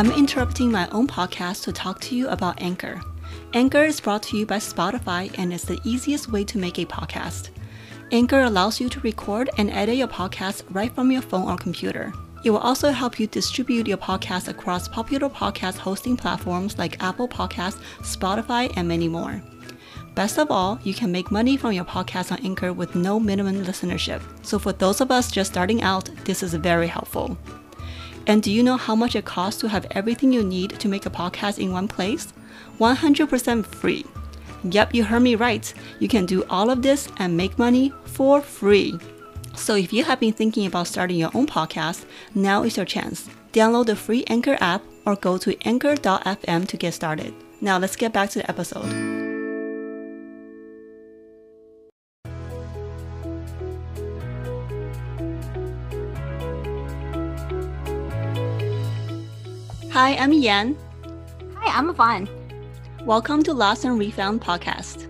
I'm interrupting my own podcast to talk to you about Anchor. Anchor is brought to you by Spotify and is the easiest way to make a podcast. Anchor allows you to record and edit your podcast right from your phone or computer. It will also help you distribute your podcast across popular podcast hosting platforms like Apple Podcasts, Spotify, and many more. Best of all, you can make money from your podcast on Anchor with no minimum listenership. So for those of us just starting out, this is very helpful. And do you know how much it costs to have everything you need to make a podcast in one place? 100% free. Yep, you heard me right. You can do all of this and make money for free. So if you have been thinking about starting your own podcast, now is your chance. Download the free Anchor app or go to anchor.fm to get started. Now let's get back to the episode. Hi, I'm Yan. Hi, I'm Yvonne. Welcome to Lost and Refound podcast.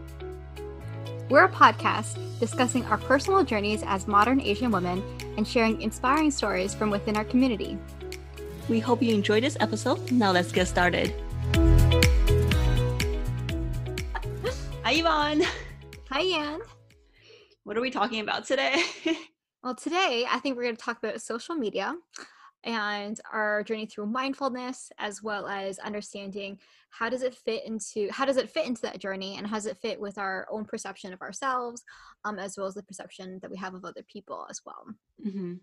We're a podcast discussing our personal journeys as modern Asian women and sharing inspiring stories from within our community. We hope you enjoyed this episode. Now let's get started. Hi, Yvonne. Hi, Yan. What are we talking about today? well, today I think we're going to talk about social media and our journey through mindfulness as well as understanding how does it fit into how does it fit into that journey and how does it fit with our own perception of ourselves um, as well as the perception that we have of other people as well mm-hmm.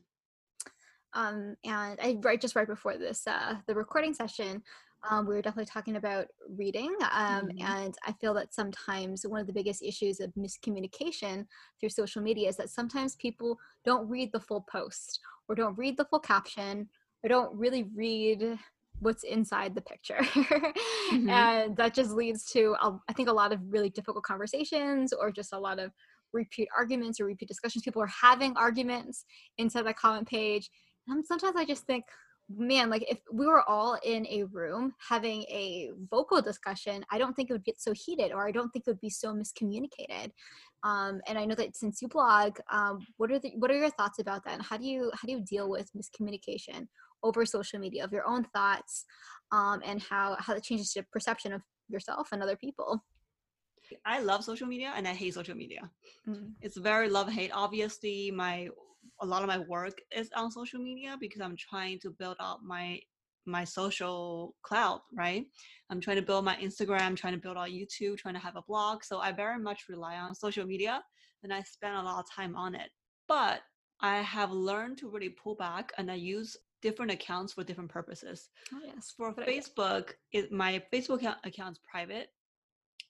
Um, and I right just right before this uh, the recording session um, we were definitely talking about reading um, mm-hmm. and i feel that sometimes one of the biggest issues of miscommunication through social media is that sometimes people don't read the full post or don't read the full caption or don't really read what's inside the picture mm-hmm. and that just leads to i think a lot of really difficult conversations or just a lot of repeat arguments or repeat discussions people are having arguments inside the comment page and sometimes i just think man like if we were all in a room having a vocal discussion i don't think it would get so heated or i don't think it would be so miscommunicated um, and i know that since you blog um, what are the what are your thoughts about that and how do you how do you deal with miscommunication over social media of your own thoughts um, and how how it changes your perception of yourself and other people I love social media and I hate social media. Mm. It's very love hate. Obviously, my a lot of my work is on social media because I'm trying to build up my my social cloud, right? I'm trying to build my Instagram, trying to build out YouTube, trying to have a blog. So I very much rely on social media and I spend a lot of time on it. But I have learned to really pull back and I use different accounts for different purposes. Oh, yes. For Facebook, it, my Facebook account is private.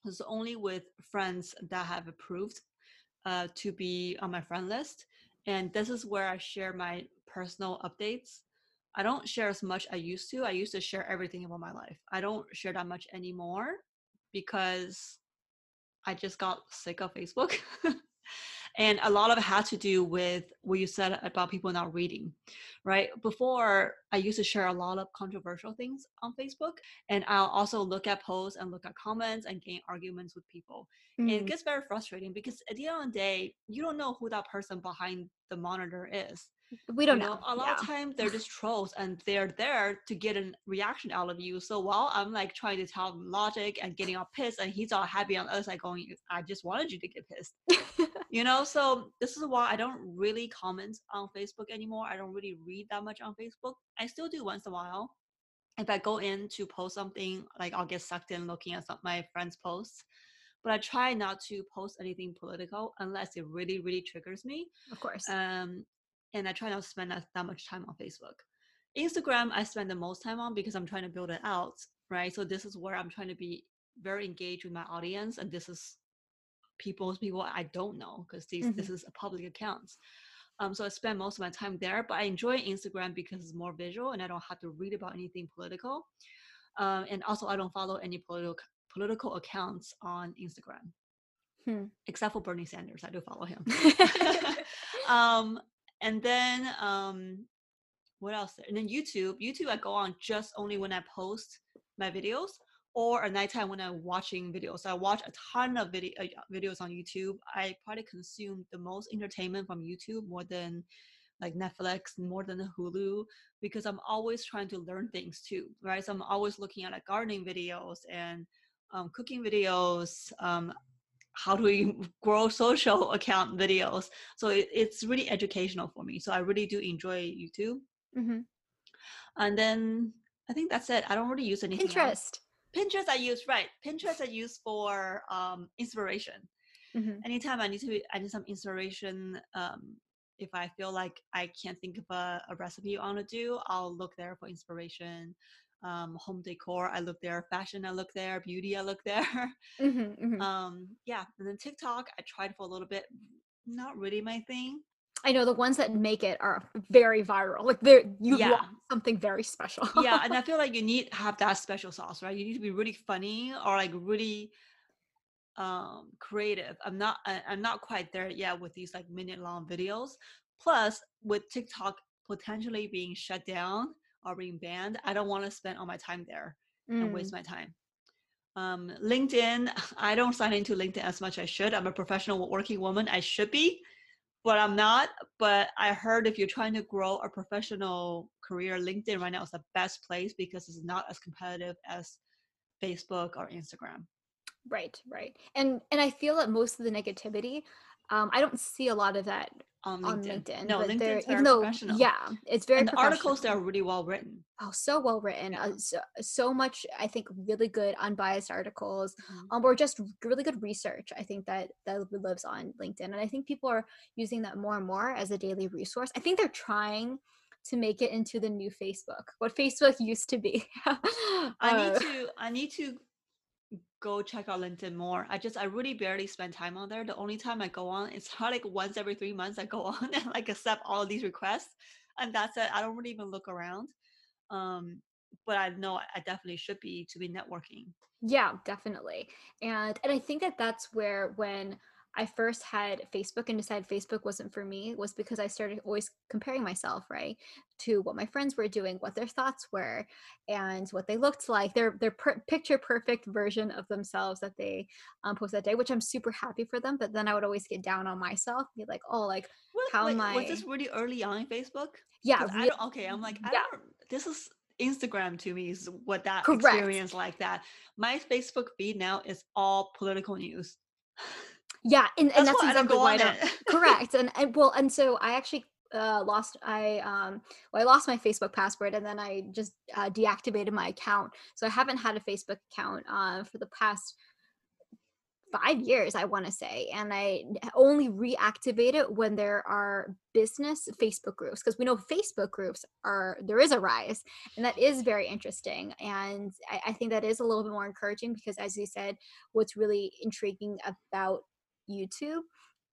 It's only with friends that have approved uh, to be on my friend list. And this is where I share my personal updates. I don't share as much I used to. I used to share everything about my life. I don't share that much anymore because I just got sick of Facebook. and a lot of it had to do with what you said about people not reading right? Before i used to share a lot of controversial things on facebook and i'll also look at posts and look at comments and gain arguments with people. Mm. and it gets very frustrating because at the end of the day you don't know who that person behind the monitor is we don't you know, know. a lot yeah. of times they're just trolls and they're there to get a reaction out of you so while i'm like trying to tell logic and getting all pissed and he's all happy on the other side going i just wanted you to get pissed you know so this is why i don't really comment on facebook anymore i don't really read that much on facebook i still do once in a while if i go in to post something like i'll get sucked in looking at some my friends posts but I try not to post anything political unless it really, really triggers me. Of course. Um, and I try not to spend that, that much time on Facebook. Instagram, I spend the most time on because I'm trying to build it out, right? So this is where I'm trying to be very engaged with my audience, and this is people, people I don't know because these mm-hmm. this is a public accounts. Um, so I spend most of my time there, but I enjoy Instagram because it's more visual and I don't have to read about anything political. Um, and also, I don't follow any political political accounts on Instagram, hmm. except for Bernie Sanders. I do follow him. um, and then um what else? And then youtube youtube i go on just only when i post my videos or at nighttime when i'm watching videos. So i watch a ton of video, uh, videos on youtube. I probably consume the most entertainment from youtube more than like Netflix more than Hulu because I'm always trying to learn things too, right? So I'm always looking at like gardening videos and um, cooking videos, um, how do we grow social account videos. So it, it's really educational for me. So I really do enjoy YouTube. Mm-hmm. And then I think that's it. I don't really use anything. Pinterest. Else. Pinterest I use right. Pinterest I use for um, inspiration. Mm-hmm. Anytime I need to, I need some inspiration. Um, if I feel like I can't think of a, a recipe I want to do, I'll look there for inspiration. Um, home decor, I look there. Fashion, I look there. Beauty, I look there. Mm-hmm, mm-hmm. Um, yeah, and then TikTok, I tried for a little bit. Not really my thing. I know the ones that make it are very viral. Like they're you yeah. something very special. yeah, and I feel like you need to have that special sauce, right? You need to be really funny or like really um creative. I'm not I, I'm not quite there yet with these like minute long videos. Plus, with TikTok potentially being shut down or being banned, I don't want to spend all my time there mm. and waste mm. my time. Um, LinkedIn, I don't sign into LinkedIn as much as I should. I'm a professional working woman. I should be, but I'm not. But I heard if you're trying to grow a professional career, LinkedIn right now is the best place because it's not as competitive as Facebook or Instagram. Right, right. And and I feel that most of the negativity, um, I don't see a lot of that on LinkedIn. On LinkedIn no, LinkedIn's very though, professional. Yeah, it's very. And the articles are really well written. Oh, so well written. Yeah. Uh, so, so much, I think, really good, unbiased articles, mm-hmm. um, or just really good research. I think that that lives on LinkedIn, and I think people are using that more and more as a daily resource. I think they're trying to make it into the new Facebook, what Facebook used to be. I need uh, to. I need to go check out LinkedIn more. I just I really barely spend time on there. The only time I go on, it's like once every three months I go on and like accept all these requests, and that's it. I don't really even look around. Um, but I know I definitely should be to be networking. Yeah, definitely. And and I think that that's where when I first had Facebook and decided Facebook wasn't for me was because I started always comparing myself, right, to what my friends were doing, what their thoughts were, and what they looked like. Their their per- picture perfect version of themselves that they um, post that day, which I'm super happy for them. But then I would always get down on myself, be like, oh, like what, how wait, am I? Was this really early on Facebook? Yeah. Really, okay, I'm like, I yeah. don't. This is Instagram to me is what that Correct. experience like that. My Facebook feed now is all political news. Yeah, and, and that's, that's exactly why I correct, and, and well, and so I actually uh, lost I um well I lost my Facebook password and then I just uh, deactivated my account. So I haven't had a Facebook account uh, for the past five years I want to say, and I only reactivate it when there are business Facebook groups because we know Facebook groups are there is a rise, and that is very interesting. And I, I think that is a little bit more encouraging because, as you said, what's really intriguing about YouTube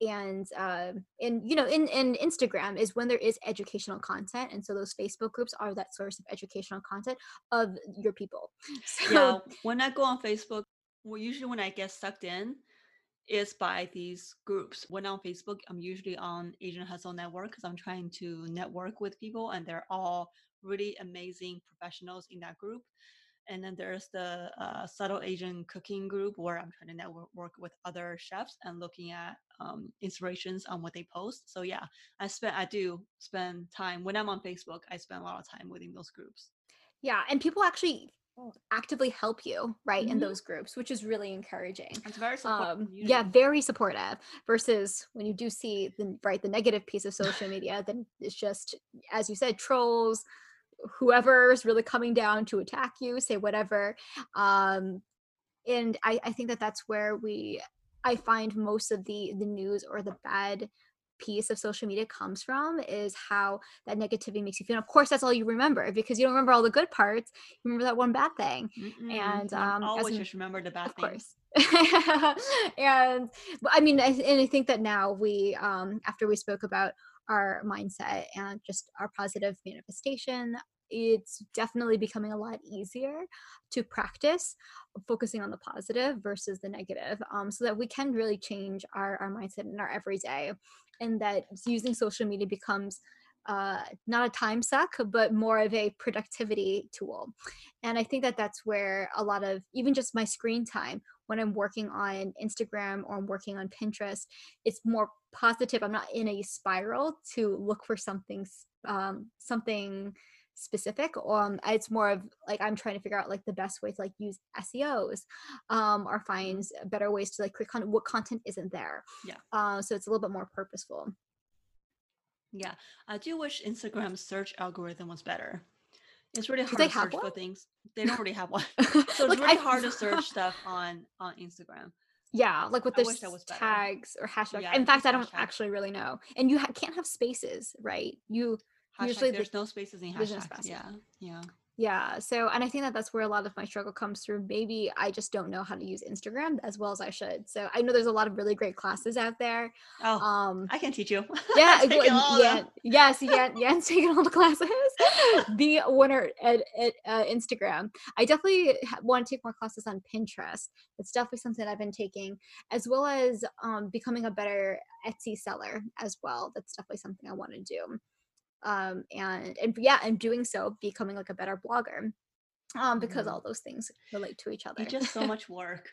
and uh, and you know in, in instagram is when there is educational content and so those facebook groups are that source of educational content of your people. So yeah, when i go on facebook well usually when i get sucked in is by these groups. When on facebook i'm usually on asian hustle network because i'm trying to network with people and they're all really amazing professionals in that group and then there's the uh, subtle asian cooking group where i'm trying to network with other chefs and looking at um, inspirations on what they post. So yeah i spend i do spend time when i'm on facebook i spend a lot of time within those groups. Yeah and people actually actively help you right mm-hmm. in those groups which is really encouraging. It's very supportive um, yeah very supportive versus when you do see the right the negative piece of social media then it's just as you said trolls whoever's really coming down to attack you say whatever um and I, I think that that's where we i find most of the the news or the bad piece of social media comes from is how that negativity makes you feel. And of course, that's all you remember because you don't remember all the good parts. You remember that one bad thing. Mm-mm, and um, always just remember the bad of things. Course. and I mean, I, and I think that now we, um, after we spoke about our mindset and just our positive manifestation it's definitely becoming a lot easier to practice focusing on the positive versus the negative um, so that we can really change our, our mindset in our everyday and that using social media becomes uh, not a time suck, but more of a productivity tool. And I think that that's where a lot of even just my screen time when I'm working on Instagram or I'm working on Pinterest, it's more positive. I'm not in a spiral to look for something, um, something specific um it's more of like i'm trying to figure out like the best way to like use seos um or find better ways to like create content what content isn't there yeah uh, so it's a little bit more purposeful yeah, I do wish Instagram's search algorithm was better. It's really hard to search one? for things. They don't really have one, so it's like, really I, hard to search stuff on on Instagram. Yeah, like with the tags or hashtags. Yeah, In fact, I don't actually really know. And you ha- can't have spaces, right? You Hashtag, usually there's the, no spaces in hashtags. Yeah, yeah. Yeah. So and i think that that's where a lot of my struggle comes through. Maybe i just don't know how to use instagram as well as i should. So i know there's a lot of really great classes out there. Oh um i can teach you. yeah yeah yes yeah yeah taking all the classes. The winner at, at uh, instagram. I definitely want to take more classes on pinterest. It's definitely something i've been taking as well as um, becoming a better etsy seller as well. That's definitely something i want to do um, and and yeah, and doing so, becoming like a better blogger, um, because mm. all those things relate to each other. It's just so much work.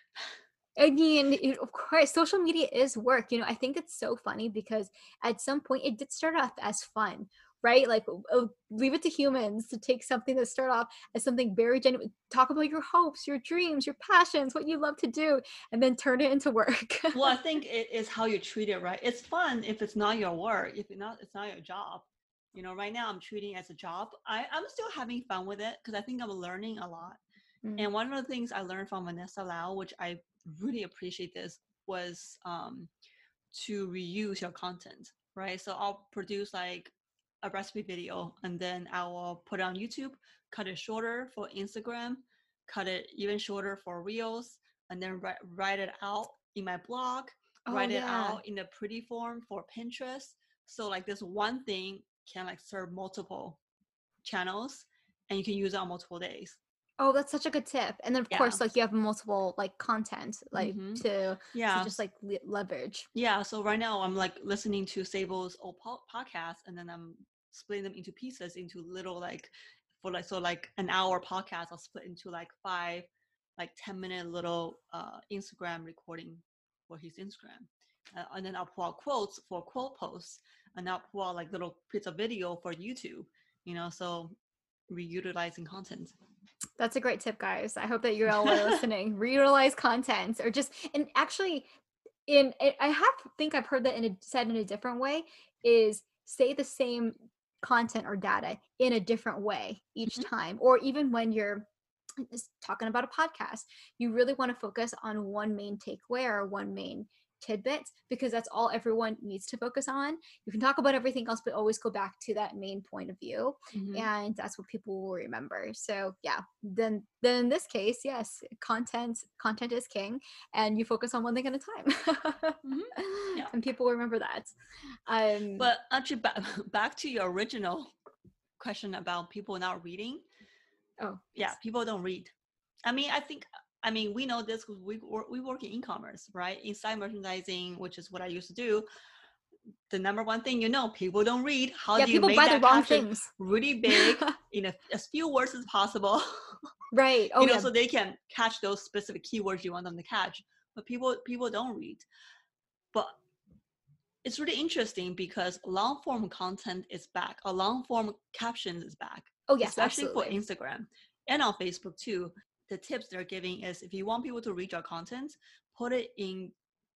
I mean, of course, social media is work. You know, I think it's so funny because at some point it did start off as fun, right? Like, oh, leave it to humans to take something that start off as something very genuine. Talk about your hopes, your dreams, your passions, what you love to do, and then turn it into work. well, I think it is how you treat it, right? It's fun if it's not your work, if it's not, it's not your job you know right now i'm treating as a job I, i'm still having fun with it because i think i'm learning a lot mm-hmm. and one of the things i learned from vanessa lau which i really appreciate this was um, to reuse your content right so i'll produce like a recipe video and then i will put it on youtube cut it shorter for instagram cut it even shorter for reels and then write, write it out in my blog oh, write yeah. it out in a pretty form for pinterest so like this one thing can like serve multiple channels and you can use it on multiple days. Oh, that's such a good tip. And then of yeah. course, like you have multiple like content, like mm-hmm. to yeah, to just like le- leverage. Yeah. So right now I'm like listening to Sable's old po- podcast, and then I'm splitting them into pieces into little like for like so like an hour podcast. I'll split into like five, like ten minute little uh, Instagram recording for his Instagram, uh, and then I'll pull out quotes for quote posts and now pull out like little bits of video for YouTube, you know, so reutilizing content. That's a great tip, guys. I hope that you all are listening. Reutilize content or just, and actually, in I have think I've heard that in a, said in a different way is say the same content or data in a different way each mm-hmm. time, or even when you're talking about a podcast, you really want to focus on one main takeaway or one main tidbits because that's all everyone needs to focus on. You can talk about everything else, but always go back to that main point of view, mm-hmm. and that's what people will remember. So yeah, then then in this case, yes, content content is king, and you focus on one thing at a time, mm-hmm. yeah. and people will remember that. Um, but actually, back back to your original question about people not reading. Oh yeah, people don't read. I mean, I think I mean, we know this because we work, we work in e-commerce, right? Inside merchandising, which is what I used to do. The number one thing you know, people don't read. How yeah, do you make buy that things. really big in a, as few words as possible? Right. Oh, you know, yeah. so they can catch those specific keywords you want them to catch. But people people don't read. But it's really interesting because long form content is back. A long form captions is back. Oh yes, especially absolutely. for Instagram and on Facebook too the tips they're giving is if you want people to read your content, put it in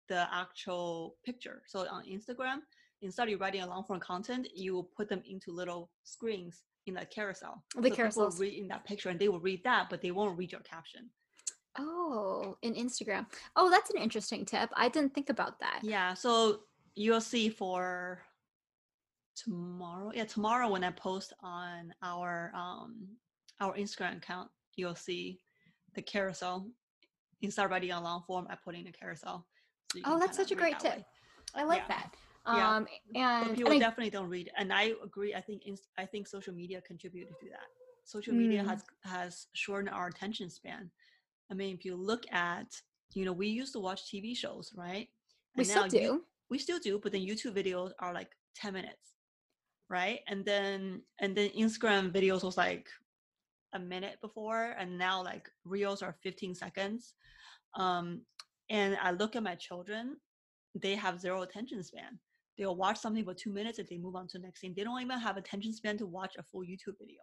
the actual picture. So on Instagram, instead of writing a long form content, you will put them into little screens in the carousel. The so carousel. read in that picture and they will read that, but they won't read your caption. Oh, in Instagram. Oh, that's an interesting tip. I didn't think about that. Yeah. So you'll see for tomorrow. Yeah, tomorrow when I post on our um our Instagram account, you'll see the carousel instead of writing a long form i put in a carousel so oh that's such a great tip way. i like yeah. that um yeah. and but people and definitely don't read and i agree i think i think social media contributed to that social media mm. has has shortened our attention span i mean if you look at you know we used to watch tv shows right and we still do you, we still do but then youtube videos are like 10 minutes right? And then and then Instagram videos was like a minute before, and now like reels are 15 seconds. Um, and I look at my children, they have zero attention span. They'll watch something for two minutes and they move on to the next thing. They don't even have attention span to watch a full YouTube video.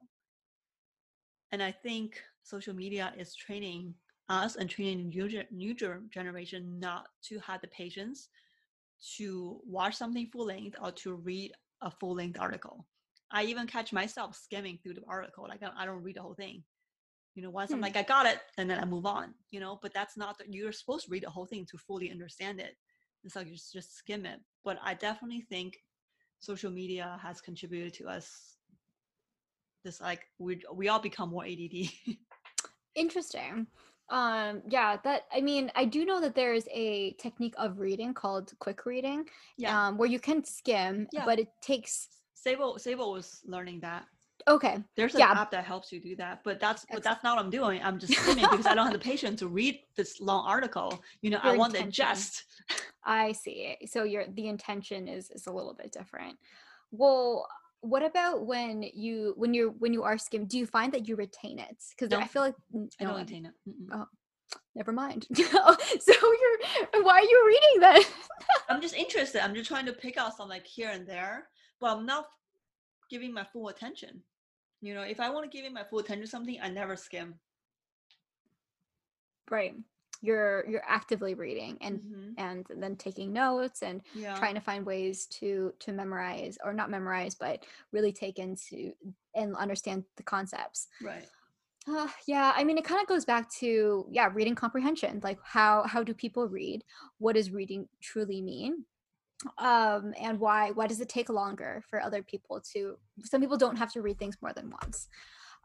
And I think social media is training us and training new, new generation not to have the patience to watch something full length or to read a full length article. I even catch myself skimming through the article. Like I don't read the whole thing. You know, once hmm. I'm like, I got it, and then I move on. You know, but that's not the, you're supposed to read the whole thing to fully understand it. It's like you just, just skim it. But I definitely think social media has contributed to us. This like we we all become more ADD. Interesting. Um, yeah, that I mean, I do know that there is a technique of reading called quick reading. Yeah. Um, where you can skim, yeah. but it takes Sable Sable was learning that. Okay. There's an yeah. app that helps you do that, but that's but that's not what I'm doing. I'm just skimming because I don't have the patience to read this long article. You know, your I want intention. the gist. I see. So your the intention is is a little bit different. Well, what about when you when you're when you are skimming? Do you find that you retain it? Because I feel like I don't retain it. Mm-mm. Oh, never mind. so you're why are you reading that? I'm just interested. I'm just trying to pick out some like here and there but I'm not giving my full attention. You know, if I want to give it my full attention to something, I never skim. Right. You're you're actively reading and mm-hmm. and then taking notes and yeah. trying to find ways to to memorize or not memorize, but really take into and understand the concepts. Right. Uh, yeah, I mean, it kind of goes back to yeah, reading comprehension. Like, how how do people read? What does reading truly mean? Um and why why does it take longer for other people to some people don't have to read things more than once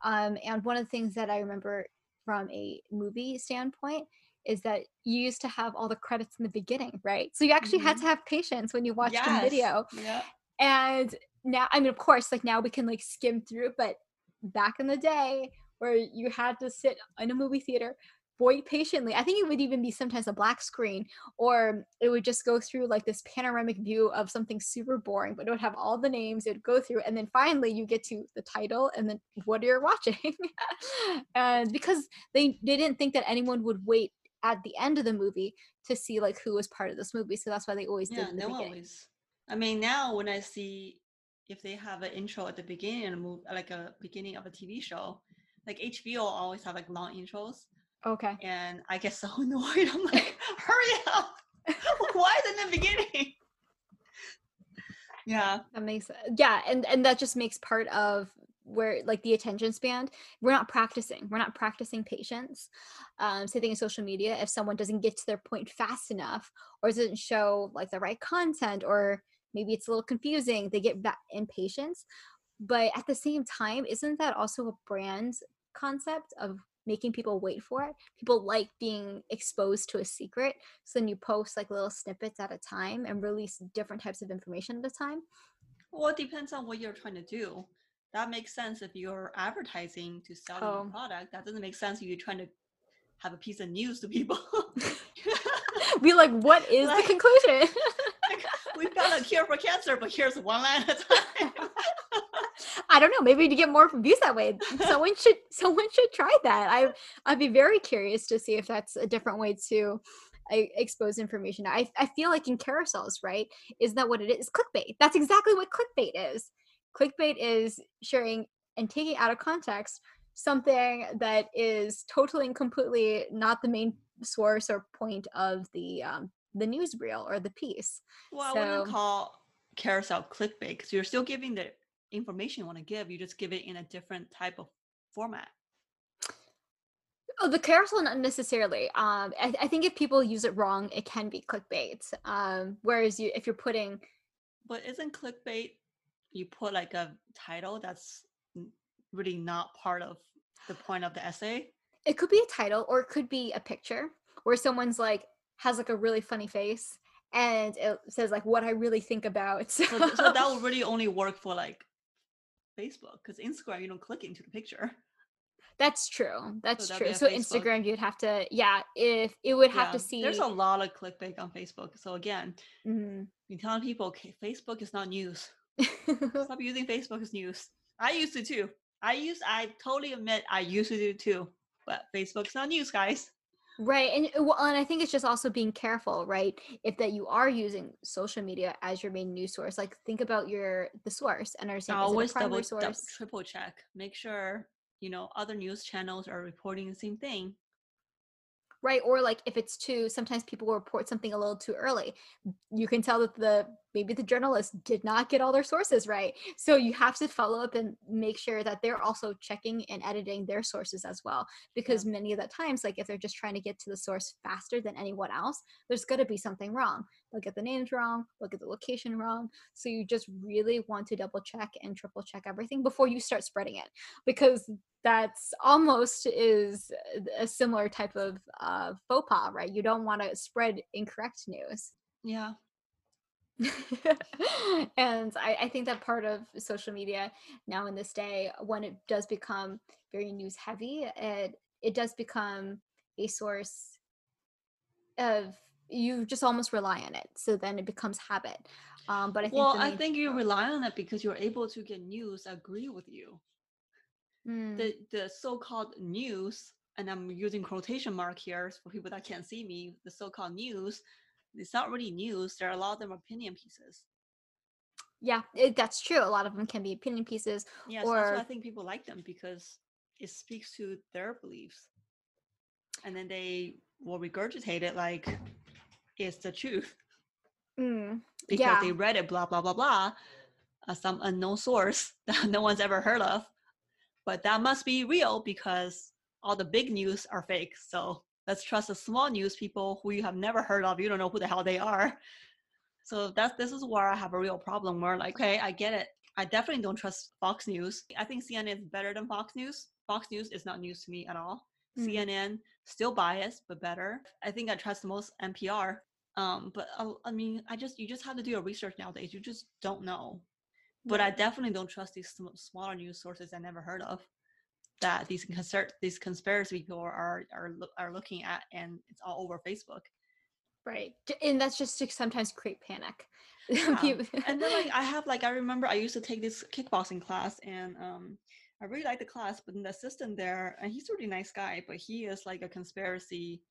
um and one of the things that i remember from a movie standpoint is that you used to have all the credits in the beginning right so you actually mm-hmm. had to have patience when you watched yes. the video yeah. and now i mean of course like now we can like skim through but back in the day where you had to sit in a movie theater wait patiently. I think it would even be sometimes a black screen, or it would just go through like this panoramic view of something super boring, but it would have all the names, it would go through, and then finally you get to the title and then what you're watching. and because they, they didn't think that anyone would wait at the end of the movie to see like who was part of this movie. So that's why they always yeah, did. No always. I mean, now when I see if they have an intro at the beginning of a movie, like a beginning of a TV show, like HBO always have like long intros Okay. And I get so annoyed. I'm like, hurry up. Why is in the beginning? yeah. That makes yeah, and and that just makes part of where like the attention span we're not practicing we're not practicing patience um same thing in social media if someone doesn't get to their point fast enough or doesn't show like the right content or maybe it's a little confusing they get that impatience but at the same time isn't that also a brand concept of making people wait for it. People like being exposed to a secret. So then you post like little snippets at a time and release different types of information at a time. Well, it depends on what you're trying to do. That makes sense if you're advertising to sell oh. your product. That doesn't make sense if you're trying to have a piece of news to people. Be like, what is like, the conclusion? like, we found a cure for cancer, but here's one line at a time. I don't know. Maybe to get more views that way. Someone should someone should try that. I I'd be very curious to see if that's a different way to I expose information. I I feel like in carousels, right? Is that what it is? Clickbait. That's exactly what clickbait is. Clickbait is sharing and taking out of context something that is totally and completely not the main source or point of the um, the news reel or the piece. Well, so, I wouldn't call carousel clickbait because you're still giving the information you want to give you just give it in a different type of format Oh, the carousel not necessarily. Um, I, I, think if people use it wrong, it can be clickbait. Um, whereas you, if you're putting, but isn't clickbait? You put like a title that's really not part of the point of the essay. It could be a title, or it could be a picture where someone's like has like a really funny face, and it says like what I really think about. So, so, so that would really only work for like Facebook because Instagram you don't click into the picture. That's true. That's so true. So Facebook. Instagram you'd have to yeah, if it would have yeah, to see There's a lot of clickbait on Facebook. So again, mm-hmm. you telling people okay, Facebook is not news. Stop using Facebook as news. I used to too. I used. I totally admit I used to do too. But Facebook's not news, guys. Right. And uh, well, and I think it's just also being careful, right? If that you are using social media as your main news source, like think about your the source and understand always double, double triple check. Make sure you know other news channels are reporting the same thing right or like if it's too sometimes people will report something a little too early. You can tell that the maybe the journalist did not get all their sources right. So you have to follow up and make sure that they're also checking and editing their sources as well because yeah. many of the times like if they're just trying to get to the source faster than anyone else there's going to be something wrong they'll get the names wrong they'll get the location wrong so you just really want to double check and triple check everything before you start spreading it because that's almost is a similar type of uh, faux pas, right? You don't want to spread incorrect news. Yeah. and I, I, think that part of social media now in this day, when it does become very news heavy, it it does become a source of you just almost rely on it. So then it becomes habit. Um, but I think well, I think you rely on it because you're able to get news agree with you mm. the the so-called news and i'm using quotation mark here for people that can't see me the so-called news it's not really news there are a lot of them opinion pieces yeah it, that's true a lot of them can be opinion pieces yeah or... so that's why i think people like them because it speaks to their beliefs and then they will regurgitate it like it's the truth mm, because yeah. they read it blah blah blah blah uh, some unknown source that no one's ever heard of but that must be real because all the big news are fake. So let's trust the small news people who you have never heard of. You don't know who the hell they are. So that's this is where I have a real problem. Where like, okay, I get it. I definitely don't trust Fox News. I think CNN is better than Fox News. Fox News is not news to me at all. Mm. CNN still biased but better. I think I trust the most NPR. Um, but uh, I mean, I just you just have to do your research nowadays. You just don't know but I definitely don't trust these sm- smaller news sources I never heard of that these concert these conspiracy people are are are looking at, and it's all over Facebook. Right, and that's just to sometimes create panic. Yeah. and then like I have like I remember I used to take this kickboxing class, and um, I really like the class, but the assistant there, and he's a really nice guy, but he is like a conspiracy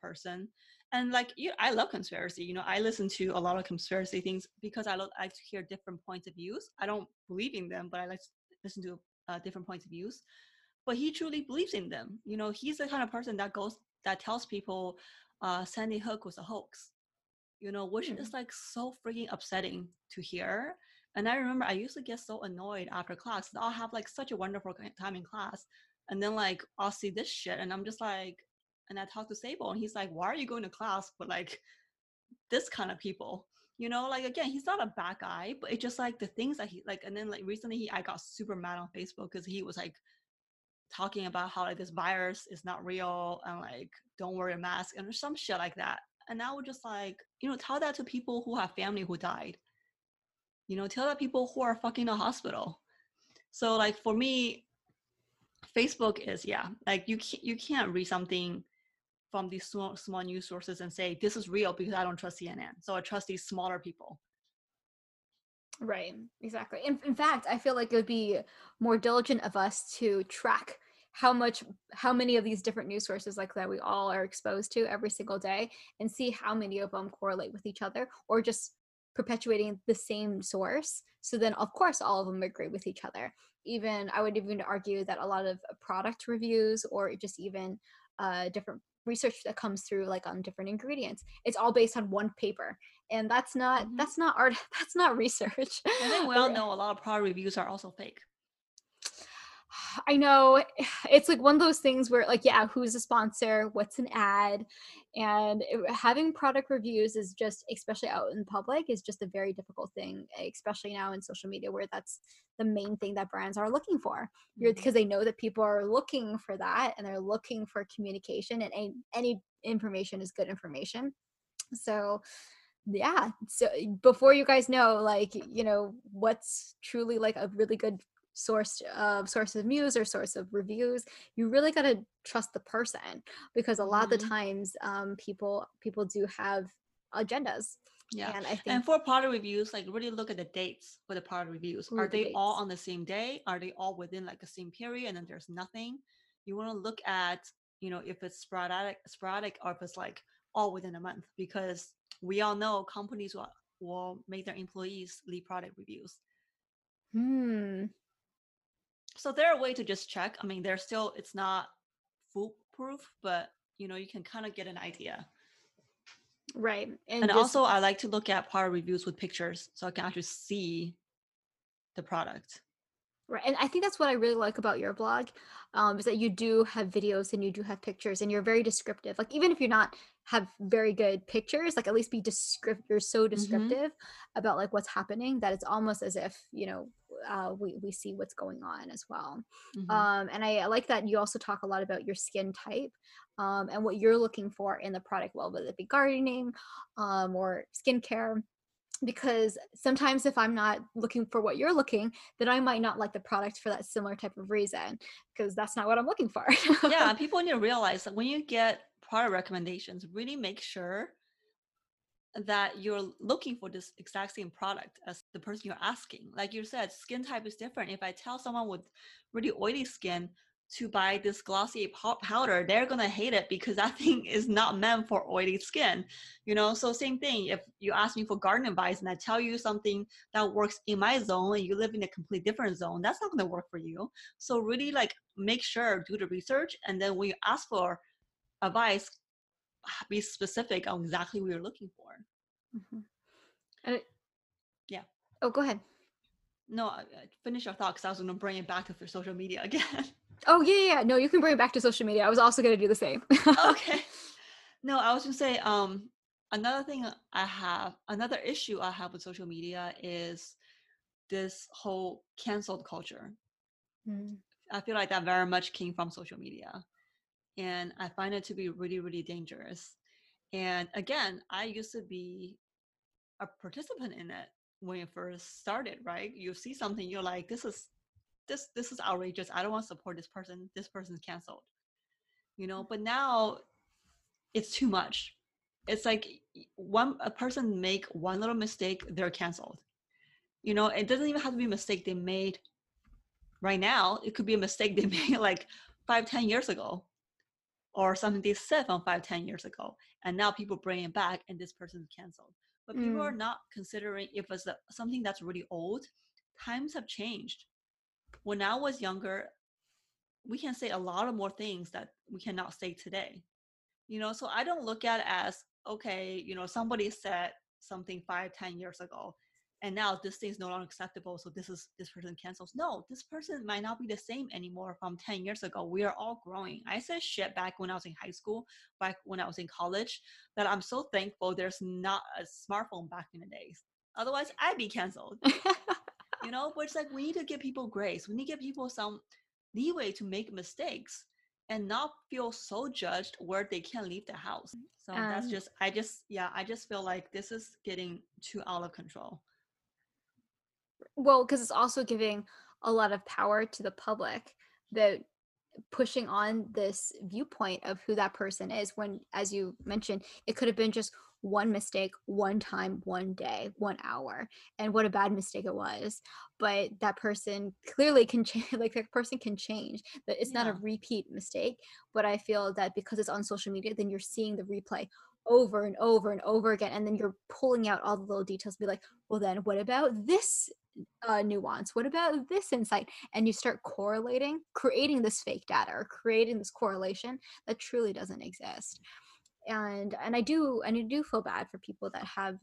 person. And like you i love conspiracy you know i listen to a lot of conspiracy things because i like to hear different points of views. I don't believe in them but i like to listen to uh, different points of views. But he truly believes in them you know he's the kind of person that goes that tells people uh, sandy hook was a hoax. You know which mm. is like so freaking upsetting to hear and i remember i used to get so annoyed after class i'll have like such a wonderful time in class and then like i'll see this shit and i'm just like and I talked to Sable and he's like, why are you going to class with like this kind of people? You know, like again, he's not a bad guy, but it's just like the things that he like. And then like recently, he I got super mad on Facebook because he was like talking about how like this virus is not real and like don't wear a mask and some shit like that. And I would just like, you know, tell that to people who have family who died. You know, tell that people who are fucking in the hospital. So like for me, Facebook is yeah, like you can't you can't read something from these small, small news sources and say this is real because I don't trust CNN. So I trust these smaller people. Right, exactly. In, in fact, I feel like it would be more diligent of us to track how much how many of these different news sources like that we all are exposed to every single day and see how many of them correlate with each other or just perpetuating the same source so then of course all of them agree with each other. Even i would even argue that a lot of product reviews or just even uh, different research that comes through like on different ingredients it's all based on one paper and that's not mm-hmm. that's not art that's not research. And then we all know a lot of product reviews are also fake I know it's like one of those things where, like, yeah, who's a sponsor? What's an ad? And having product reviews is just, especially out in public, is just a very difficult thing, especially now in social media where that's the main thing that brands are looking for. Mm-hmm. Because they know that people are looking for that and they're looking for communication, and any, any information is good information. So, yeah so before you guys know like you know what's truly like a really good source of uh, source of news or source of reviews you really got to trust the person because a lot mm-hmm. of the mm-hmm. times um, people people do have agendas Yeah. And I think and for product reviews, like really look at the dates for the product reviews. Ooh, Are the they dates. all on the same day? Are they all within like the same period and then there's nothing? You want to look at, you know, if it's sporadic sporadic or if it's like all within a month because we all know companies will, will make their employees leave product reviews. Hmm. So there are a way to just check. I mean, there's still it's not foolproof, but you know, you can kind of get an idea. Right. And, and just, also I like to look at product reviews with pictures so I can actually see the product. Right. And I think that's what I really like about your blog um, is that you do have videos and you do have pictures and you're very descriptive. Like even if you're not have very good pictures, like at least be descriptive. You're so mm-hmm. descriptive mm-hmm. about like what's happening that it's almost as if, you know, uh, we, we see what's going on as well. Mm-hmm. Um, and I, I, like that you also talk a lot about your skin type um, and what you're looking for in the product, well, whether it be gardening um, or skincare because sometimes if i'm not looking for what you're looking then i might not like the product for that similar type of reason because that's not what i'm looking for yeah people need to realize that when you get product recommendations really make sure that you're looking for this exact same product as the person you're asking like you said skin type is different if i tell someone with really oily skin to buy this glossy powder, they're gonna hate it because that thing is not meant for oily skin. You know, so same thing. If you ask me for garden advice and I tell you something that works in my zone and you live in a complete different zone, that's not gonna work for you. So really like make sure do the research and then when you ask for advice, be specific on exactly what you're looking for. Mm-hmm. And it, yeah. Oh, go ahead. No, finish your thought because I was gonna bring it back to social media again. Oh yeah, yeah. No, you can bring it back to social media. I was also going to do the same. okay. No, I was going to say um another thing I have, another issue I have with social media is this whole canceled culture. Mm. I feel like that very much came from social media. And I find it to be really, really dangerous. And again, I used to be a participant in it when it first started, right? You see something, you're like, this is this this is outrageous. I don't want to support this person. This person's canceled. You know but now it's too much. It's like one a person make one little mistake they're canceled. You know it doesn't even have to be a mistake they made right now. It could be a mistake they made like five ten years ago or something they said from five ten years ago and now people bring it back and this person's canceled but mm. people are not considering if it's a, something that's really old times have changed when I was younger, we can say a lot of more things that we cannot say today. You know, so I don't look at it as okay, you know, somebody said something five, ten years ago, and now this thing is no longer acceptable. So this is this person cancels. No, this person might not be the same anymore from 10 years ago. We are all growing. I said shit back when I was in high school, back when I was in college, that I'm so thankful there's not a smartphone back in the days. Otherwise, I'd be canceled. you know but it's like we need to give people grace we need to give people some leeway to make mistakes and not feel so judged where they can't leave the house so um, that's just i just yeah i just feel like this is getting too out of control well because it's also giving a lot of power to the public that pushing on this viewpoint of who that person is when as you mentioned it could have been just one mistake one time one day one hour and what a bad mistake it was but that person clearly can change like that person can change but it's yeah. not a repeat mistake but i feel that because it's on social media then you're seeing the replay over and over and over again and then you're pulling out all the little details be like well then what about this uh, nuance. What about this insight? And you start correlating creating this fake data or creating this correlation that truly doesn't exist. And and i do and i do feel bad for people that have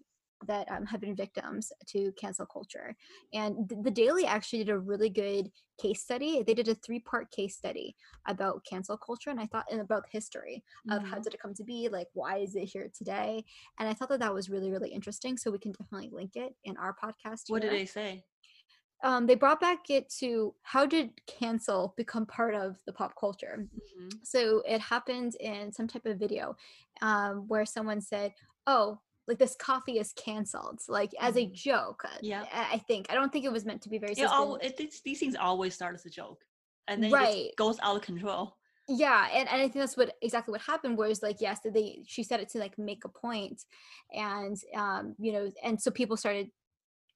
that um, have been victims to cancel culture and the daily actually did a really good case study they did a three part case study about cancel culture and i thought and about history of mm-hmm. how did it come to be like why is it here today and i thought that that was really really interesting so we can definitely link it in our podcast what here. did they say um, they brought back it to how did cancel become part of the pop culture mm-hmm. so it happened in some type of video um, where someone said oh like this coffee is canceled like as a mm-hmm. joke uh, yeah i think i don't think it was meant to be very it all, it, these things always start as a joke and then right. it goes out of control yeah and, and i think that's what exactly what happened was like yes they she said it to like make a point and um you know and so people started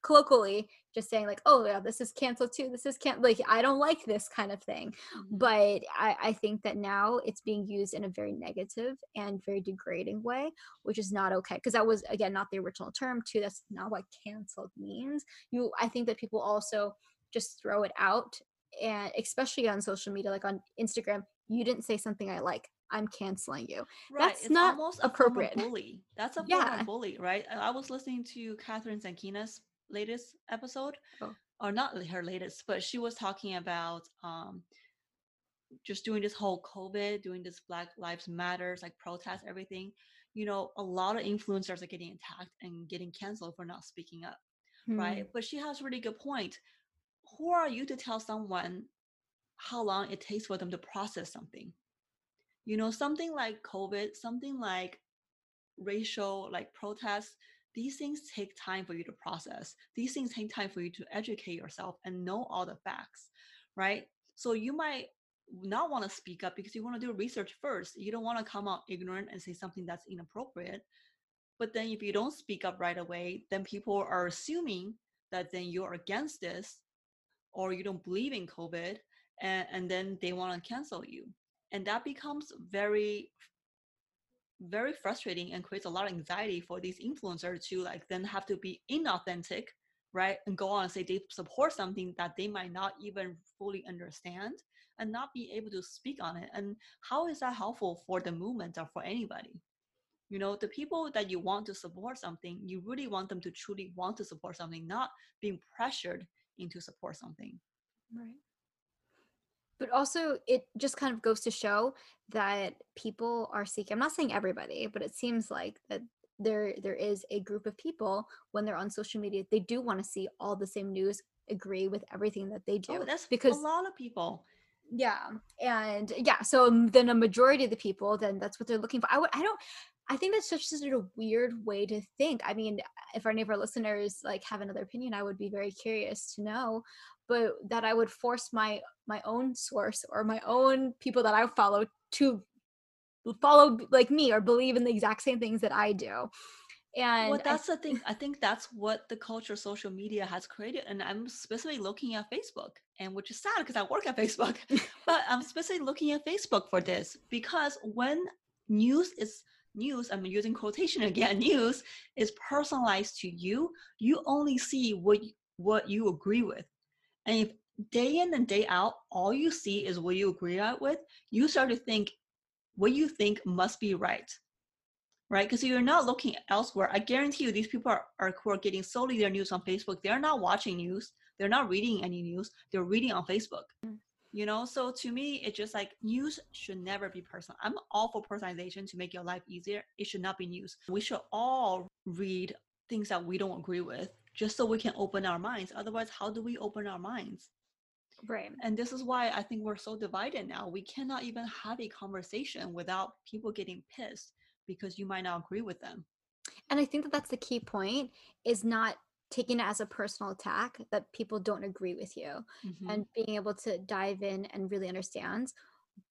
colloquially just saying like oh yeah this is canceled too this is can't like i don't like this kind of thing mm-hmm. but I, I think that now it's being used in a very negative and very degrading way which is not okay because that was again not the original term too that's not what canceled means you i think that people also just throw it out and especially on social media like on instagram you didn't say something i like I'm canceling you. Right. That's it's not almost appropriate. bully. That's a yeah. bully, right? I was listening to Kathrin Zenkina's latest episode, oh. or not her latest, but she was talking about um, just doing this whole COVID, doing this Black Lives Matters like protest, everything. You know, a lot of influencers are getting attacked and getting canceled for not speaking up, hmm. right? But she has a really good point. Who are you to tell someone how long it takes for them to process something? You know, something like COVID, something like racial like protests these things take time for you to process. These things take time for you to educate yourself and know all the facts, right? So you might not want to speak up because you want to do research first. You don't want to come out ignorant and say something that's inappropriate. But then if you don't speak up right away, then people are assuming that then you're against this or you don't believe in COVID and, and then they want to cancel you. And that becomes very very frustrating and creates a lot of anxiety for these influencers to like then have to be inauthentic right and go on and say they support something that they might not even fully understand and not be able to speak on it. And how is that helpful for the movement or for anybody? You know the people that you want to support something you really want them to truly want to support something not being pressured into support something. Right but also it just kind of goes to show that people are seeking i'm not saying everybody but it seems like that there there is a group of people when they're on social media they do want to see all the same news agree with everything that they oh, do oh, that's because a lot of people yeah and yeah so then a majority of the people then that's what they're looking for i would i don't I think that's such such a weird way to think. I mean, if any of our listeners like have another opinion, I would be very curious to know but that I would force my my own source or my own people that I follow to follow like me or believe in the exact same things that I do. And well, that's I, the thing. I think that's what the culture of social media has created. And I'm specifically looking at Facebook, and which is sad because I work at Facebook, but I'm specifically looking at Facebook for this because when news is news, I'm using quotation again, news is personalized to you, you only see what what you agree with. And if day in and day out, all you see is what you agree with, you start to think what you think must be right. Right? Because you're not looking elsewhere. I guarantee you, these people are, are who are getting solely their news on Facebook. They're not watching news. They're not reading any news. They're reading on Facebook. Mm. You know, so to me, it's just like news should never be personal. I'm all for personalization to make your life easier. It should not be news. We should all read things that we don't agree with just so we can open our minds. Otherwise, how do we open our minds? Right. And this is why I think we're so divided now. We cannot even have a conversation without people getting pissed because you might not agree with them. And I think that that's the key point is not taking it as a personal attack that people don't agree with you mm-hmm. and being able to dive in and really understand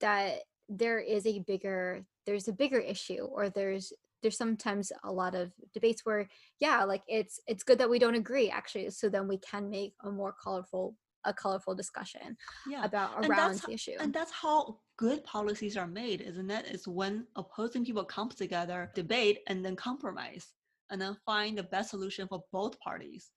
that there is a bigger there's a bigger issue or there's there's sometimes a lot of debates where yeah like it's it's good that we don't agree actually so then we can make a more colorful a colorful discussion yeah. about around the issue and that's how good policies are made isn't it? it is when opposing people come together debate and then compromise and then find the best solution for both parties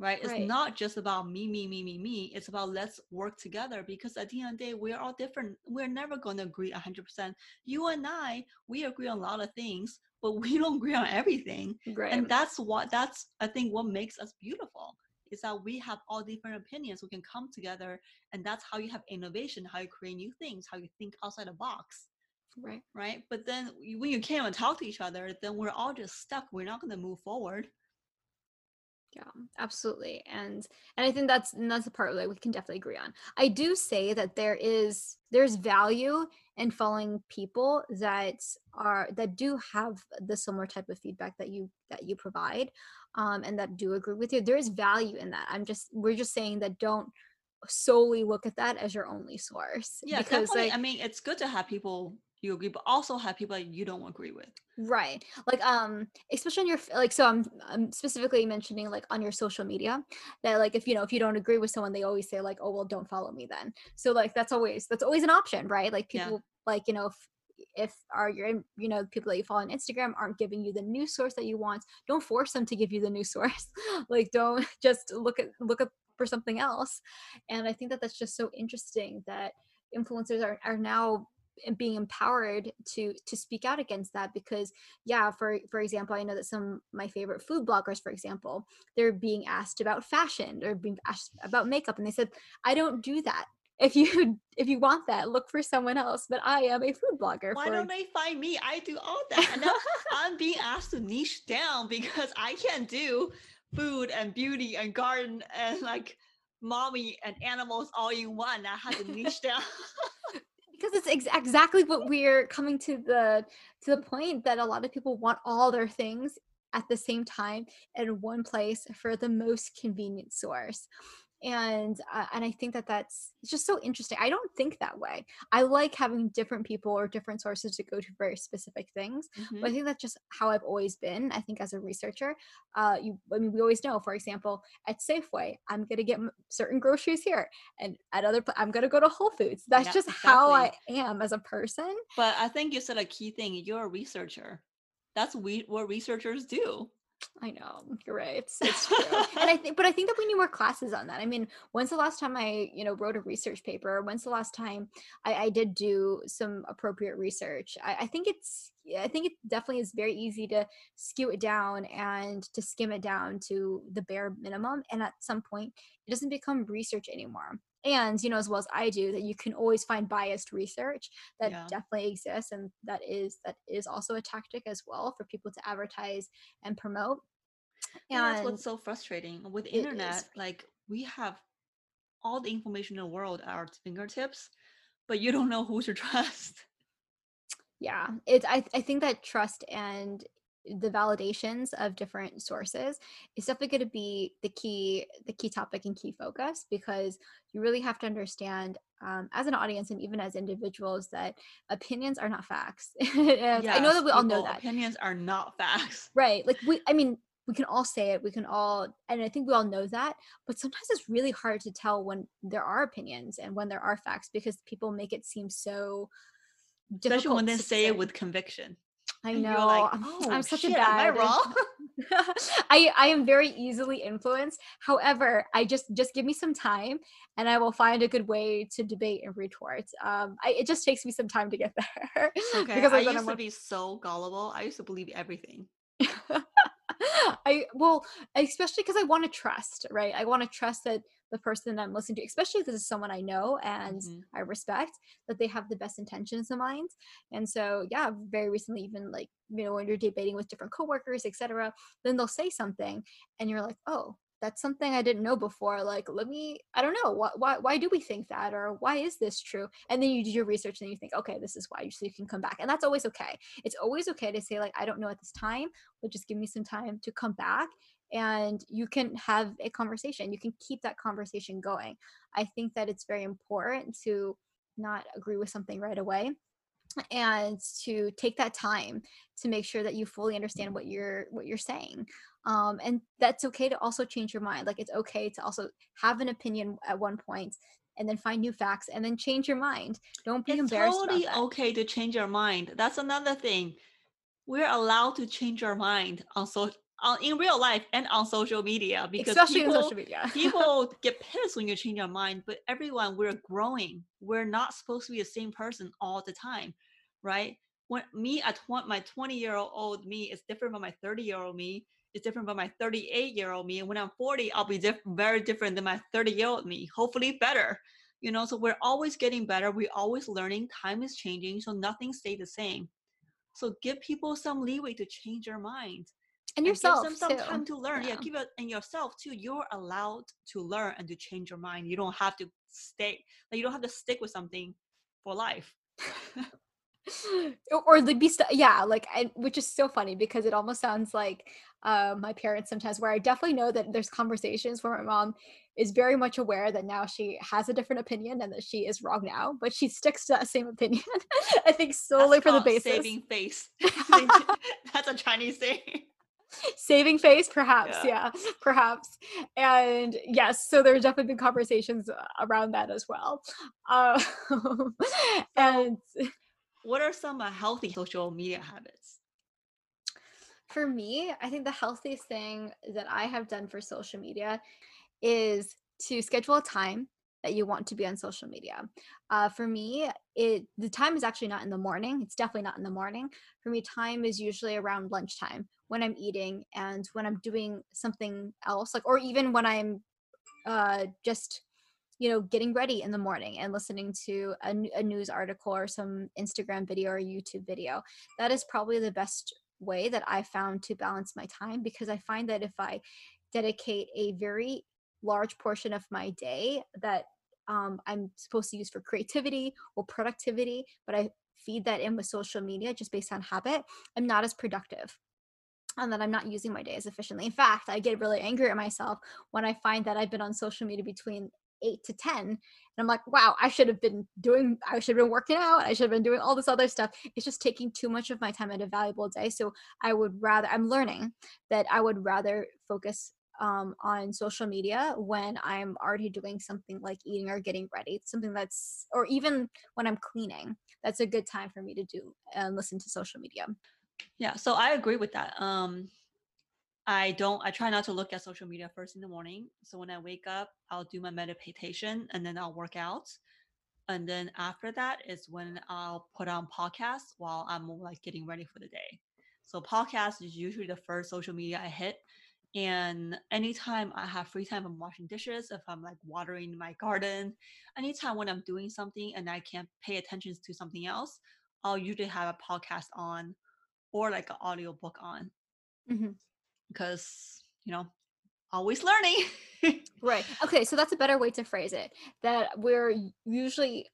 right? It's right. not just about me, me, me, me, me. It's about let's work together because at the end of the day, we're all different. We're never going to agree 100%. You and I, we agree on a lot of things, but we don't agree on everything. Right. And that's what, that's, I think, what makes us beautiful is that we have all different opinions. We can come together, and that's how you have innovation, how you create new things, how you think outside the box. Right. Right. But then when you can't even talk to each other, then we're all just stuck. We're not going to move forward yeah absolutely and and i think that's and that's the part that we can definitely agree on i do say that there is there's value in following people that are that do have the similar type of feedback that you that you provide um and that do agree with you there is value in that i'm just we're just saying that don't solely look at that as your only source. Yeah, because definitely. Like, I mean, it's good to have people you agree, but also have people that you don't agree with. Right. Like um especially on your like so I'm I'm specifically mentioning like on your social media that like if you know if you don't agree with someone they always say like oh well don't follow me then. So like that's always that's always an option, right? Like people yeah. like you know if if are your you know people that you follow on Instagram aren't giving you the news source that you want, don't force them to give you the news source. like don't just look at look up for something else. And I think that that's just so interesting that influencers are are now being empowered to to speak out against that because yeah for for example i know that some my favorite food bloggers for example they're being asked about fashion or being asked about makeup and they said i don't do that. If you if you want that look for someone else. But i am a food blogger why for... don't they find me? I do all that. And i'm being asked to niche down because i can't do food and beauty and garden and like mommy and animals all in one i have to niche down because it's ex- exactly what we're coming to the to the point that a lot of people want all their things at the same time in one place for the most convenient source and uh, and i think that that's just so interesting i don't think that way i like having different people or different sources to go to very specific things mm-hmm. but i think that's just how i've always been i think as a researcher uh you i mean we always know for example at safeway i'm going to get certain groceries here and at other i'm going to go to whole foods that's yeah, just exactly. how i am as a person but i think you said a key thing you're a researcher that's we, what researchers do I know you're right. It's, it's true, and I think, but I think that we need more classes on that. I mean, when's the last time I, you know, wrote a research paper? When's the last time I, I did do some appropriate research? I, I think it's, I think it definitely is very easy to skew it down and to skim it down to the bare minimum, and at some point, it doesn't become research anymore and you know as well as i do that you can always find biased research that yeah. definitely exists and that is that is also a tactic as well for people to advertise and promote and, and that's what's so frustrating with internet is. like we have all the information in the world at our fingertips but you don't know who to trust yeah it's I, I think that trust and the validations of different sources is definitely going to be the key the key topic and key focus because you really have to understand um, as an audience and even as individuals that opinions are not facts. Yes, i know that we all know that. opinions are not facts. Right like we i mean we can all say it we can all and i think we all know that but sometimes it's really hard to tell when there are opinions and when there are facts because people make it seem so difficult. especially when they say it with conviction I know. Like, oh, I'm such shit, a bad. Am I wrong? I I am very easily influenced. However, I just just give me some time, and I will find a good way to debate and retort. Um, I, it just takes me some time to get there. Okay. because I used I'm to be so gullible. I used to believe everything. I well, especially because I want to trust, right? I want to trust that the person that I'm listening to, especially if this is someone I know and mm-hmm. I respect, that they have the best intentions in mind. And so, yeah, very recently, even like you know, when you're debating with different coworkers, etc., then they'll say something, and you're like, oh, that's something I didn't know before. Like, let me, I don't know, why, why, why do we think that? Or why is this true? And then you do your research and you think, okay, this is why, so you can come back. And that's always okay. It's always okay to say, like, I don't know at this time, but just give me some time to come back and you can have a conversation. You can keep that conversation going. I think that it's very important to not agree with something right away and to take that time to make sure that you fully understand what you're what you're saying um, and that's okay to also change your mind like it's okay to also have an opinion at one point and then find new facts and then change your mind don't be embarrassed. it's embarrassed totally okay to change your mind that's another thing we're allowed to change our mind on so on in real life and on social media because especially people, social media people get pissed when you change your mind but everyone we're growing we're not supposed to be the same person all the time right when me at 20, my 20 year old me is different from my 30 year old me is different from my 38 year old me. And when I'm 40, I'll be diff- very different than my 30 year old me, hopefully better. You know, so we're always getting better. We're always learning. Time is changing. So nothing stays the same. So give people some leeway to change their mind. And yourself. And give them some too. time to learn. Yeah. yeah, give it and yourself too. You're allowed to learn and to change your mind. You don't have to stay, like you don't have to stick with something for life. or the be st- yeah like and which is so funny because it almost sounds like uh, my parents sometimes where i definitely know that there's conversations where my mom is very much aware that now she has a different opinion and that she is wrong now but she sticks to that same opinion i think solely That's for the basis saving face that's a chinese thing saving face perhaps yeah. yeah. perhaps and yes so there's definitely been conversations around that as well uh, and what are some uh, healthy social media habits? For me, I think the healthiest thing that I have done for social media is to schedule a time that you want to be on social media. Uh, for me, it the time is actually not in the morning. It's definitely not in the morning. For me, time is usually around lunchtime when I'm eating and when I'm doing something else, like or even when I'm uh, just you know getting ready in the morning and listening to a, a news article or some instagram video or youtube video that is probably the best way that i found to balance my time because i find that if i dedicate a very large portion of my day that um, i'm supposed to use for creativity or productivity but i feed that in with social media just based on habit i'm not as productive and that I'm not using my day as efficiently. In fact, I get really angry at myself when I find that I've been on social media between eight to 10. And I'm like, wow, I should have been doing, I should have been working out. I should have been doing all this other stuff. It's just taking too much of my time at a valuable day. So I would rather, I'm learning that I would rather focus um, on social media when I'm already doing something like eating or getting ready. It's something that's, or even when I'm cleaning, that's a good time for me to do and listen to social media. Yeah, so I agree with that. Um, I don't, I try not to look at social media first in the morning. So when I wake up, I'll do my meditation and then I'll work out. And then after that is when I'll put on podcasts while I'm like getting ready for the day. So podcast is usually the first social media I hit. And anytime I have free time, I'm washing dishes, if I'm like watering my garden, anytime when I'm doing something and I can't pay attention to something else, I'll usually have a podcast on or like an audio book on. Mm-hmm because you know always learning right okay so that's a better way to phrase it that we're usually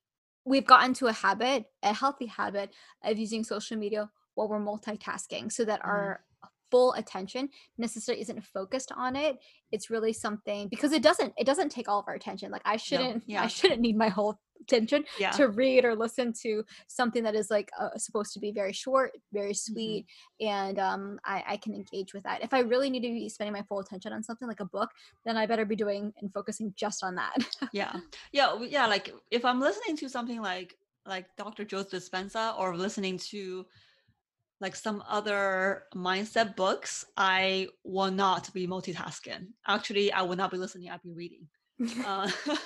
we've gotten to a habit a healthy habit of using social media while we're multitasking so that mm. our full attention necessarily isn't focused on it it's really something because it doesn't it doesn't take all of our attention like i shouldn't no, yeah. i shouldn't need my whole attention yeah. to read or listen to something that is like uh, supposed to be very short very mm-hmm. sweet mm-hmm. and um I, I can engage with that if i really need to be spending my full attention on something like a book then i better be doing and focusing just on that yeah yeah yeah like if i'm listening to something like like dr joe dispenza or listening to like some other mindset books, I will not be multitasking. Actually, I will not be listening, I'll be reading. uh,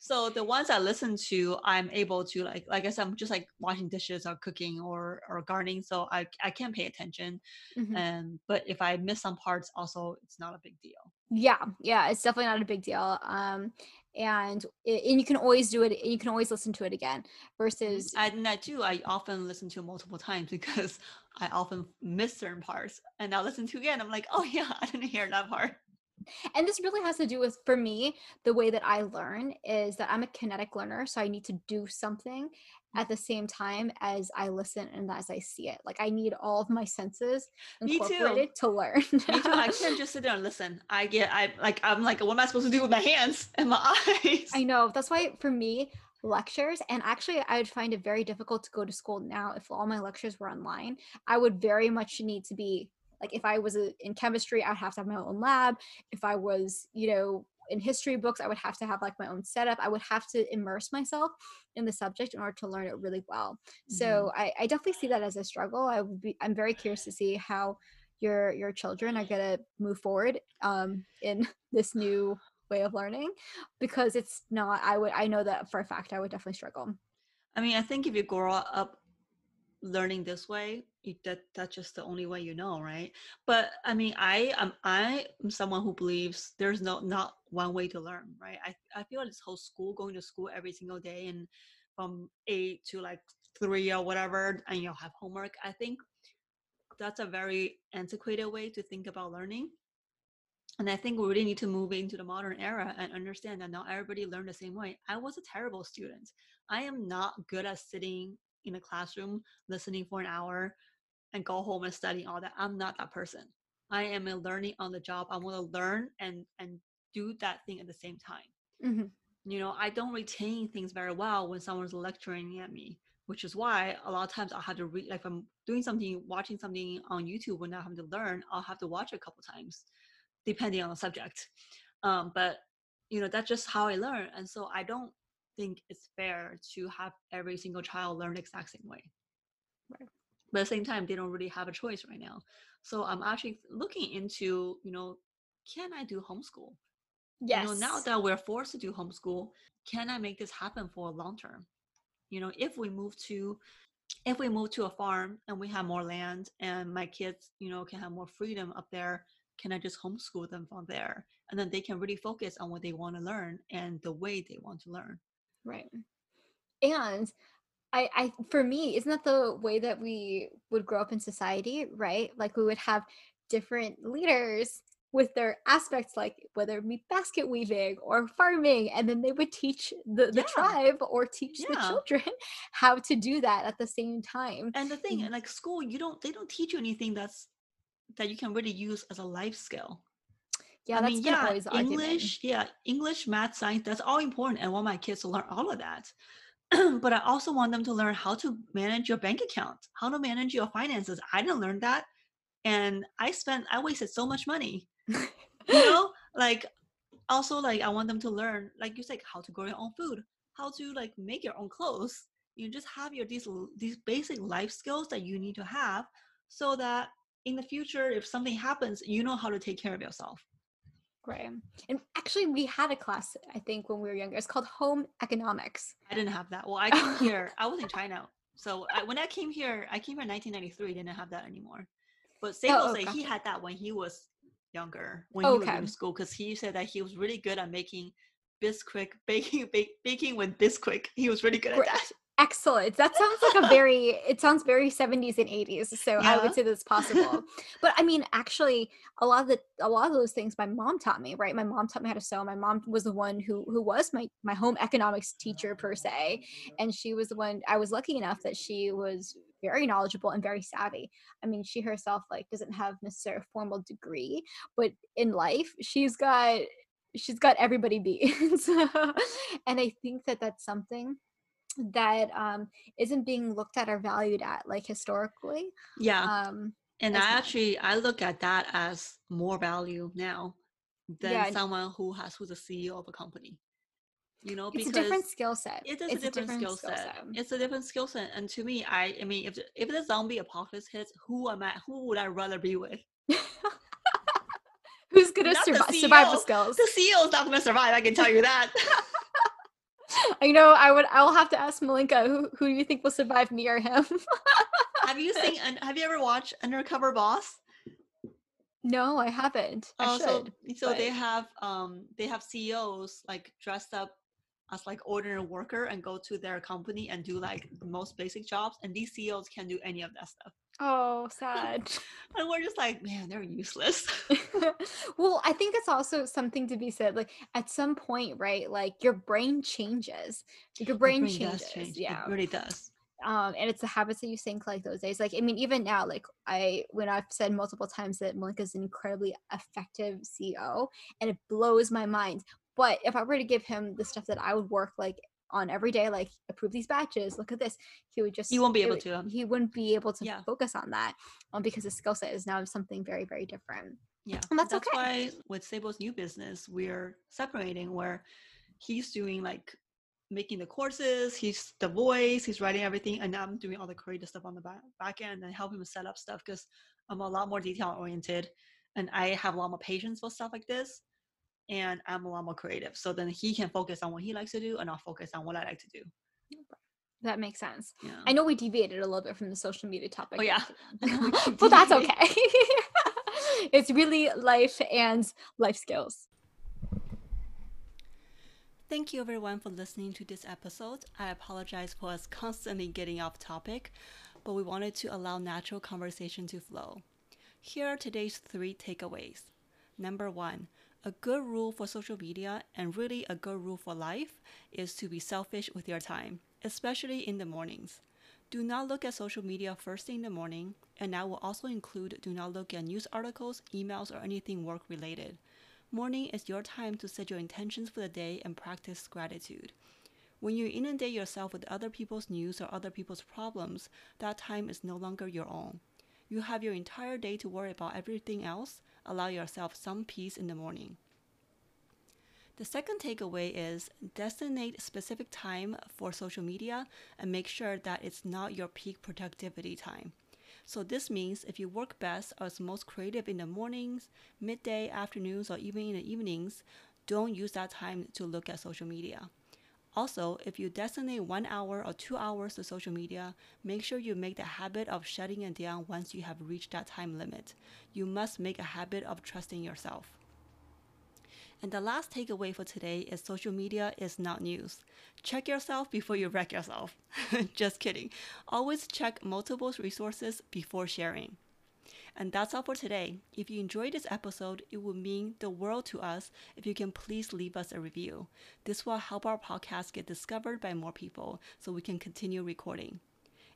so the ones I listen to, I'm able to like, like I said, I'm just like washing dishes or cooking or or gardening, so I I can pay attention. Mm-hmm. And but if I miss some parts, also it's not a big deal. Yeah, yeah, it's definitely not a big deal. Um, and and you can always do it you can always listen to it again versus and that too i often listen to multiple times because i often miss certain parts and i listen to again i'm like oh yeah i didn't hear that part and this really has to do with for me the way that i learn is that i'm a kinetic learner so i need to do something at the mm-hmm. same time as I listen and as I see it. Like I need all of my senses incorporated to learn. Me too. I can't just sit there and listen. I get I like I'm like, what am I supposed to do with my hands and my eyes? I know. That's why for me, lectures and actually i would find it very difficult to go to school now if all my lectures were online i would very much need to be like if i was a, in chemistry i'd have to have my own lab. If i was you know in history books i would have to have like my own setup. I would have to immerse myself in the subject in order to learn it really well. Mm-hmm. so I, I definitely see that as a struggle. I would be i'm very curious to see how your your children are going to move forward um, in this new way of learning because it's not i would i know that for a fact i would definitely struggle. I mean i think if you grow up learning this way that that's just the only way you know right? But i mean i am i am someone who believes there's no not one way to learn right? I, I feel like this whole school going to school every single day and from eight to like three or whatever and you'll have homework i think that's a very antiquated way to think about learning. And i think we really need to move into the modern era and understand that not everybody learned the same way. I was a terrible student. I am not good at sitting in a classroom listening for an hour and go home and study all that. I'm not that person. I am a learning on the job. I want to learn and and do that thing at the same time. Mm-hmm. You know, I don't retain things very well when someone's lecturing at me, which is why a lot of times I'll have to read. Like if I'm doing something, watching something on YouTube when I'm having to learn, I'll have to watch it a couple times, depending on the subject. Um, but you know, that's just how I learn, and so I don't think it's fair to have every single child learn the exact same way. Right. But at the same time, they don't really have a choice right now. So I'm actually looking into, you know, can I do homeschool? Yes. You know, now that we're forced to do homeschool, can I make this happen for a long term? You know, if we move to if we move to a farm and we have more land and my kids, you know, can have more freedom up there, can I just homeschool them from there? And then they can really focus on what they want to learn and the way they want to learn. Right. And I, I for me, isn't that the way that we would grow up in society, right? Like we would have different leaders with their aspects like whether it be basket weaving or farming and then they would teach the, the yeah. tribe or teach yeah. the children how to do that at the same time and the thing mm-hmm. like school you don't they don't teach you anything that's that you can really use as a life skill yeah, I that's mean, yeah, English, argument. yeah, English, math, science, that's all important. I want my kids to learn all of that. but I also want them to learn how to manage your bank account, how to manage your finances. I didn't learn that. And I spent, I wasted so much money. you know, like also like I want them to learn, like you said, how to grow your own food, how to like make your own clothes. You just have your these these basic life skills that you need to have so that in the future, if something happens, you know how to take care of yourself. Right. And actually, we had a class, I think, when we were younger. It's called Home Economics. I didn't have that. Well, I came here, I was in China. So I, when I came here, I came here in 1993, didn't have that anymore. But Sable oh, oh, say he had that when he was younger, when okay. he was in school, because he said that he was really good at making Bisquick, baking, bake, baking with Bisquick. He was really good at that. Excellent. That sounds like a very it sounds very 70s and 80s. So yeah. I would say that's possible. but I mean actually a lot of the a lot of those things my mom taught me, right? My mom taught me how to sew. My mom was the one who who was my my home economics teacher per se. And she was the one I was lucky enough that she was very knowledgeable and very savvy. I mean, she herself like doesn't have necessarily a formal degree, but in life she's got she's got everybody beat. so, and I think that that's something that um isn't being looked at or valued at like historically yeah um and i well. actually i look at that as more value now than yeah, someone who has who's a ceo of a company you know because it's a different skill set it is a different, different skill set. set. it's a different skill set and to me i i mean if if the zombie apocalypse hits who am i who would i rather be with who's gonna survive, survive the skills the ceo is not gonna survive i can tell you that I know I would I will have to ask Malinka who who do you think will survive me or him? have you seen have you ever watched Undercover Boss? No, I haven't. I oh, should, so, so they have um they have CEOs like dressed up as like ordinary worker and go to their company and do like the most basic jobs and these CEOs can't do any of that stuff. Oh, sad. and we're just like, man, they're useless. well, I think it's also something to be said. Like at some point, right? Like your brain changes. Your brain, brain changes. Change. Yeah. It really does. Um, and it's the habits that you think like those days. Like, I mean, even now, like I when I've said multiple times that Malinka is an incredibly effective CEO, and it blows my mind. But if I were to give him the stuff that I would work like on every day, like approve these batches, look at this, he would just he won't be able to. He wouldn't be able to yeah. focus on that um, because his skill set is now something very, very different. Yeah. And that's, that's okay. why with Sable's new business, we're separating where he's doing like making the courses, he's the voice, he's writing everything, and I'm doing all the creative stuff on the back, back end and help him set up stuff because I'm a lot more detail oriented and I have a lot more patience for stuff like this and I'm a lot more creative. So then he can focus on what he likes to do and I'll focus on what I like to do. That makes sense. Yeah. I know we deviated a little bit from the social media topic. Oh yeah. but that's okay. it's really life and life skills. Thank you everyone for listening to this episode. I apologize for us constantly getting off topic, but we wanted to allow natural conversation to flow. Here are today's three takeaways. Number one, a good rule for social media and really a good rule for life is to be selfish with your time, especially in the mornings. Do not look at social media first thing in the morning, and that will also include do not look at news articles, emails, or anything work related. Morning is your time to set your intentions for the day and practice gratitude. When you inundate yourself with other people's news or other people's problems, that time is no longer your own. You have your entire day to worry about everything else. Allow yourself some peace in the morning. The second takeaway is designate specific time for social media and make sure that it's not your peak productivity time. So this means if you work best or is most creative in the mornings, midday, afternoons, or even in the evenings, don't use that time to look at social media. Also, if you designate one hour or two hours to social media, make sure you make the habit of shutting it down once you have reached that time limit. You must make a habit of trusting yourself. And the last takeaway for today is social media is not news. Check yourself before you wreck yourself. Just kidding. Always check multiple resources before sharing. And that's all for today. If you enjoyed this episode, it would mean the world to us if you can please leave us a review. This will help our podcast get discovered by more people so we can continue recording.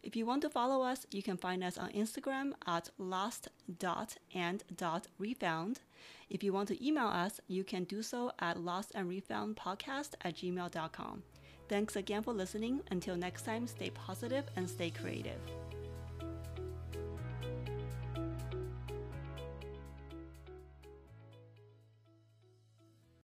If you want to follow us, you can find us on Instagram at lost.and.refound. If you want to email us, you can do so at lostandrefoundpodcast at gmail.com. Thanks again for listening. Until next time, stay positive and stay creative.